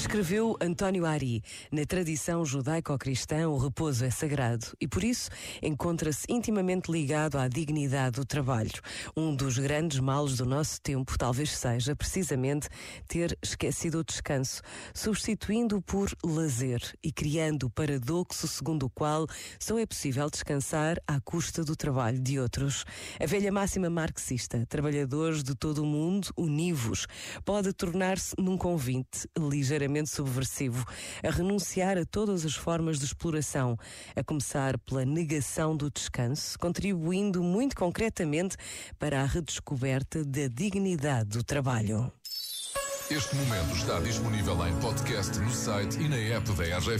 Escreveu António Ari. Na tradição judaico-cristã, o repouso é sagrado e, por isso, encontra-se intimamente ligado à dignidade do trabalho. Um dos grandes males do nosso tempo talvez seja, precisamente, ter esquecido o descanso, substituindo-o por lazer e criando o paradoxo segundo o qual só é possível descansar à custa do trabalho de outros. A velha máxima marxista, trabalhadores de todo o mundo, univos, pode tornar-se num convite ligeiramente ligeiramente subversivo, a renunciar a todas as formas de exploração, a começar pela negação do descanso, contribuindo muito concretamente para a redescoberta da dignidade do trabalho. Este momento está disponível em podcast no site e na app da RGF.